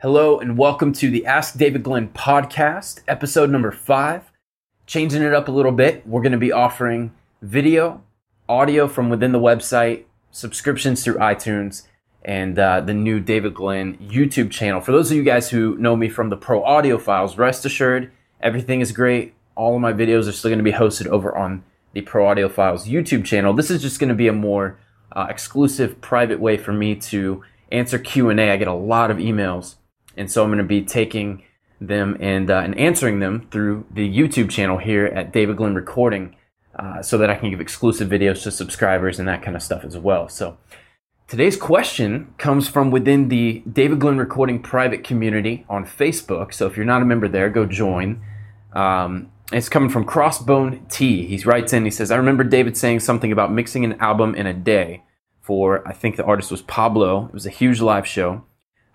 Hello and welcome to the Ask David Glenn podcast, episode number five. Changing it up a little bit, we're going to be offering video, audio from within the website, subscriptions through iTunes, and uh, the new David Glenn YouTube channel. For those of you guys who know me from the Pro Audio Files, rest assured everything is great. All of my videos are still going to be hosted over on the Pro Audio Files YouTube channel. This is just going to be a more uh, exclusive, private way for me to answer Q and A. I get a lot of emails, and so I'm going to be taking them and uh, and answering them through the YouTube channel here at David Glenn Recording, uh, so that I can give exclusive videos to subscribers and that kind of stuff as well. So. Today's question comes from within the David Glenn Recording private community on Facebook. So if you're not a member there, go join. Um, it's coming from Crossbone T. He writes in, he says, I remember David saying something about mixing an album in a day for, I think the artist was Pablo. It was a huge live show.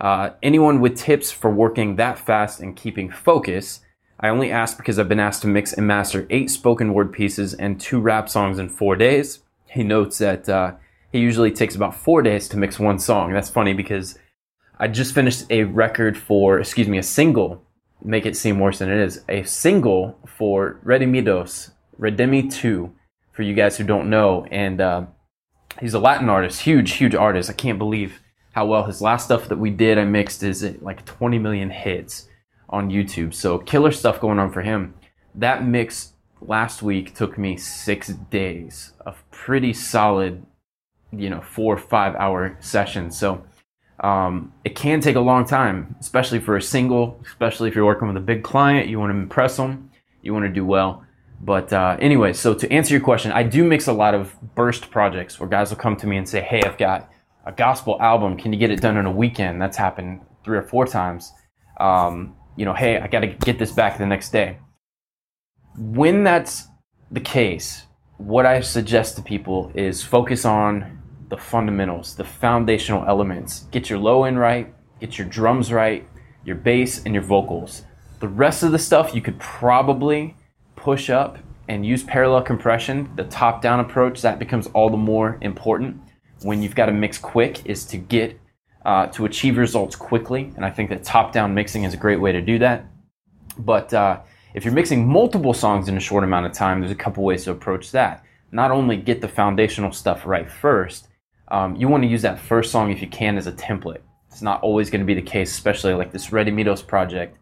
Uh, anyone with tips for working that fast and keeping focus? I only ask because I've been asked to mix and master eight spoken word pieces and two rap songs in four days. He notes that uh, he usually takes about four days to mix one song. That's funny because I just finished a record for, excuse me, a single. Make it seem worse than it is. A single for Redimidos, Redimi 2, for you guys who don't know. And uh, he's a Latin artist, huge, huge artist. I can't believe how well his last stuff that we did, I mixed, is like 20 million hits on YouTube. So killer stuff going on for him. That mix last week took me six days of pretty solid you know four or five hour sessions so um, it can take a long time especially for a single especially if you're working with a big client you want to impress them you want to do well but uh, anyway so to answer your question i do mix a lot of burst projects where guys will come to me and say hey i've got a gospel album can you get it done in a weekend that's happened three or four times um, you know hey i got to get this back the next day when that's the case what i suggest to people is focus on the fundamentals, the foundational elements. Get your low end right, get your drums right, your bass, and your vocals. The rest of the stuff you could probably push up and use parallel compression. The top down approach, that becomes all the more important when you've got to mix quick, is to get uh, to achieve results quickly. And I think that top down mixing is a great way to do that. But uh, if you're mixing multiple songs in a short amount of time, there's a couple ways to approach that. Not only get the foundational stuff right first, um, you want to use that first song if you can as a template. It's not always going to be the case, especially like this Redimidos project.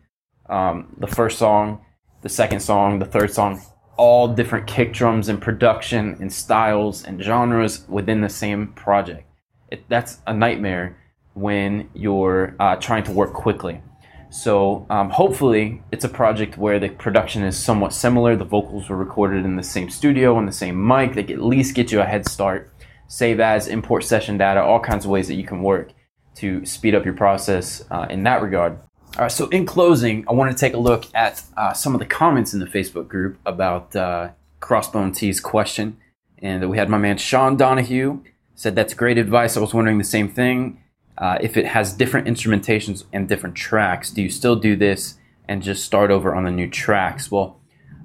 Um, the first song, the second song, the third song, all different kick drums and production and styles and genres within the same project. It, that's a nightmare when you're uh, trying to work quickly. So um, hopefully it's a project where the production is somewhat similar. The vocals were recorded in the same studio on the same mic. They at least get you a head start save as, import session data, all kinds of ways that you can work to speed up your process uh, in that regard. All right, so in closing, I want to take a look at uh, some of the comments in the Facebook group about uh, Crossbone T's question. And we had my man Sean Donahue said, That's great advice. I was wondering the same thing. Uh, if it has different instrumentations and different tracks, do you still do this and just start over on the new tracks? Well,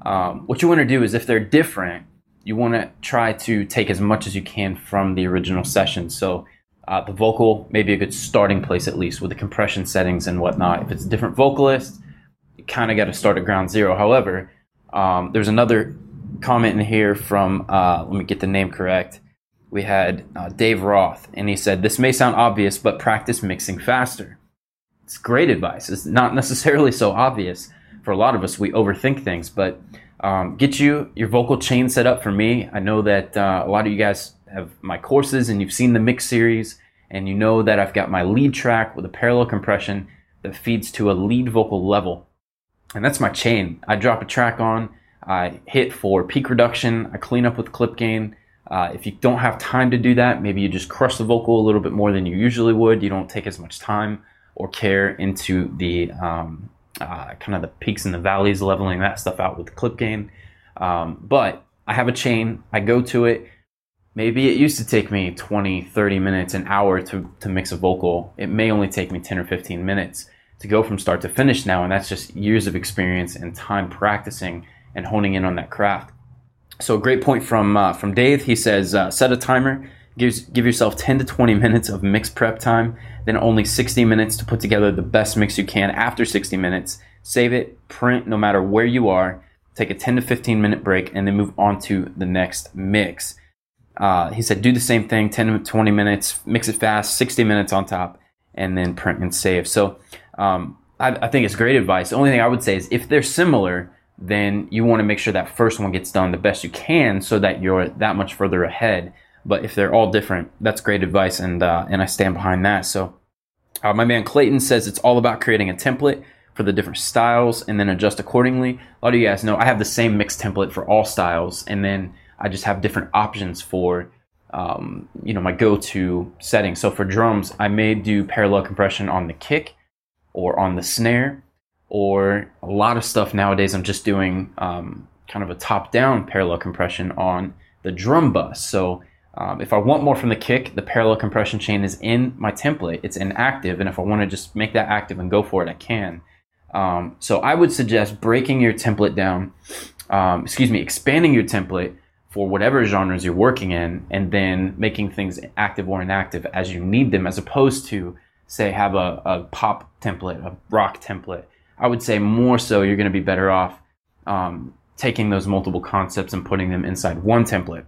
um, what you want to do is if they're different, you want to try to take as much as you can from the original session. So uh, the vocal may be a good starting place at least with the compression settings and whatnot. If it's a different vocalist, you kind of got to start at ground zero. However, um, there's another comment in here from, uh, let me get the name correct. We had uh, Dave Roth, and he said, This may sound obvious, but practice mixing faster. It's great advice. It's not necessarily so obvious. For a lot of us, we overthink things, but um, get you your vocal chain set up for me. I know that uh, a lot of you guys have my courses and you've seen the mix series, and you know that I've got my lead track with a parallel compression that feeds to a lead vocal level. And that's my chain. I drop a track on, I hit for peak reduction, I clean up with clip gain. Uh, if you don't have time to do that, maybe you just crush the vocal a little bit more than you usually would. You don't take as much time or care into the um, uh, kind of the peaks and the valleys, leveling that stuff out with clip gain. Um, but I have a chain, I go to it. Maybe it used to take me 20, 30 minutes, an hour to, to mix a vocal. It may only take me 10 or 15 minutes to go from start to finish now. And that's just years of experience and time practicing and honing in on that craft. So, a great point from, uh, from Dave. He says, uh, set a timer Give, give yourself 10 to 20 minutes of mix prep time, then only 60 minutes to put together the best mix you can after 60 minutes. Save it, print no matter where you are, take a 10 to 15 minute break, and then move on to the next mix. Uh, he said, do the same thing 10 20 minutes, mix it fast, 60 minutes on top, and then print and save. So um, I, I think it's great advice. The only thing I would say is if they're similar, then you want to make sure that first one gets done the best you can so that you're that much further ahead. But if they're all different, that's great advice, and uh, and I stand behind that. So, uh, my man Clayton says it's all about creating a template for the different styles and then adjust accordingly. A lot of you guys know I have the same mix template for all styles, and then I just have different options for um, you know my go-to settings. So for drums, I may do parallel compression on the kick or on the snare, or a lot of stuff nowadays. I'm just doing um, kind of a top-down parallel compression on the drum bus. So um, if I want more from the kick, the parallel compression chain is in my template. It's inactive, and if I want to just make that active and go for it, I can. Um, so I would suggest breaking your template down, um, excuse me, expanding your template for whatever genres you're working in, and then making things active or inactive as you need them, as opposed to, say, have a, a pop template, a rock template. I would say more so you're going to be better off um, taking those multiple concepts and putting them inside one template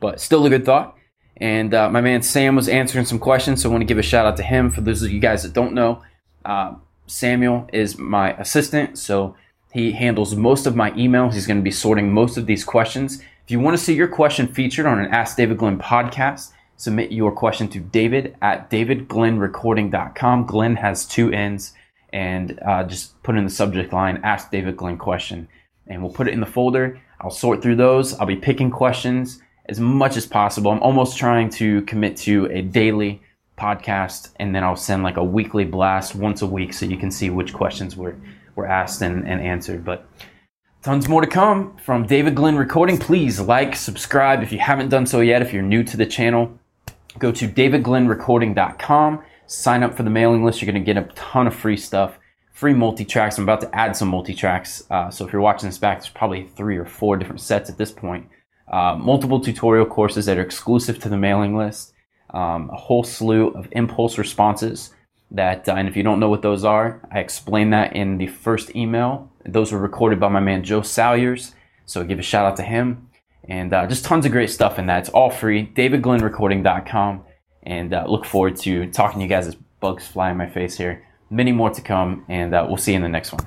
but still a good thought. And uh, my man Sam was answering some questions, so I want to give a shout out to him. For those of you guys that don't know, uh, Samuel is my assistant, so he handles most of my emails. He's going to be sorting most of these questions. If you want to see your question featured on an Ask David Glenn podcast, submit your question to david at davidglennrecording.com. Glenn has two N's, and uh, just put in the subject line Ask David Glenn question, and we'll put it in the folder. I'll sort through those. I'll be picking questions as much as possible. I'm almost trying to commit to a daily podcast and then I'll send like a weekly blast once a week so you can see which questions were, were asked and, and answered. But tons more to come from David Glenn Recording. Please like, subscribe if you haven't done so yet. If you're new to the channel, go to davidglennrecording.com, sign up for the mailing list. You're going to get a ton of free stuff, free multi tracks. I'm about to add some multi tracks. Uh, so if you're watching this back, there's probably three or four different sets at this point uh, multiple tutorial courses that are exclusive to the mailing list, um, a whole slew of impulse responses that, uh, and if you don't know what those are, I explained that in the first email. Those were recorded by my man Joe Salyers, so give a shout out to him. And uh, just tons of great stuff in that. It's all free, davidglennrecording.com. And uh, look forward to talking to you guys as bugs fly in my face here. Many more to come, and uh, we'll see you in the next one.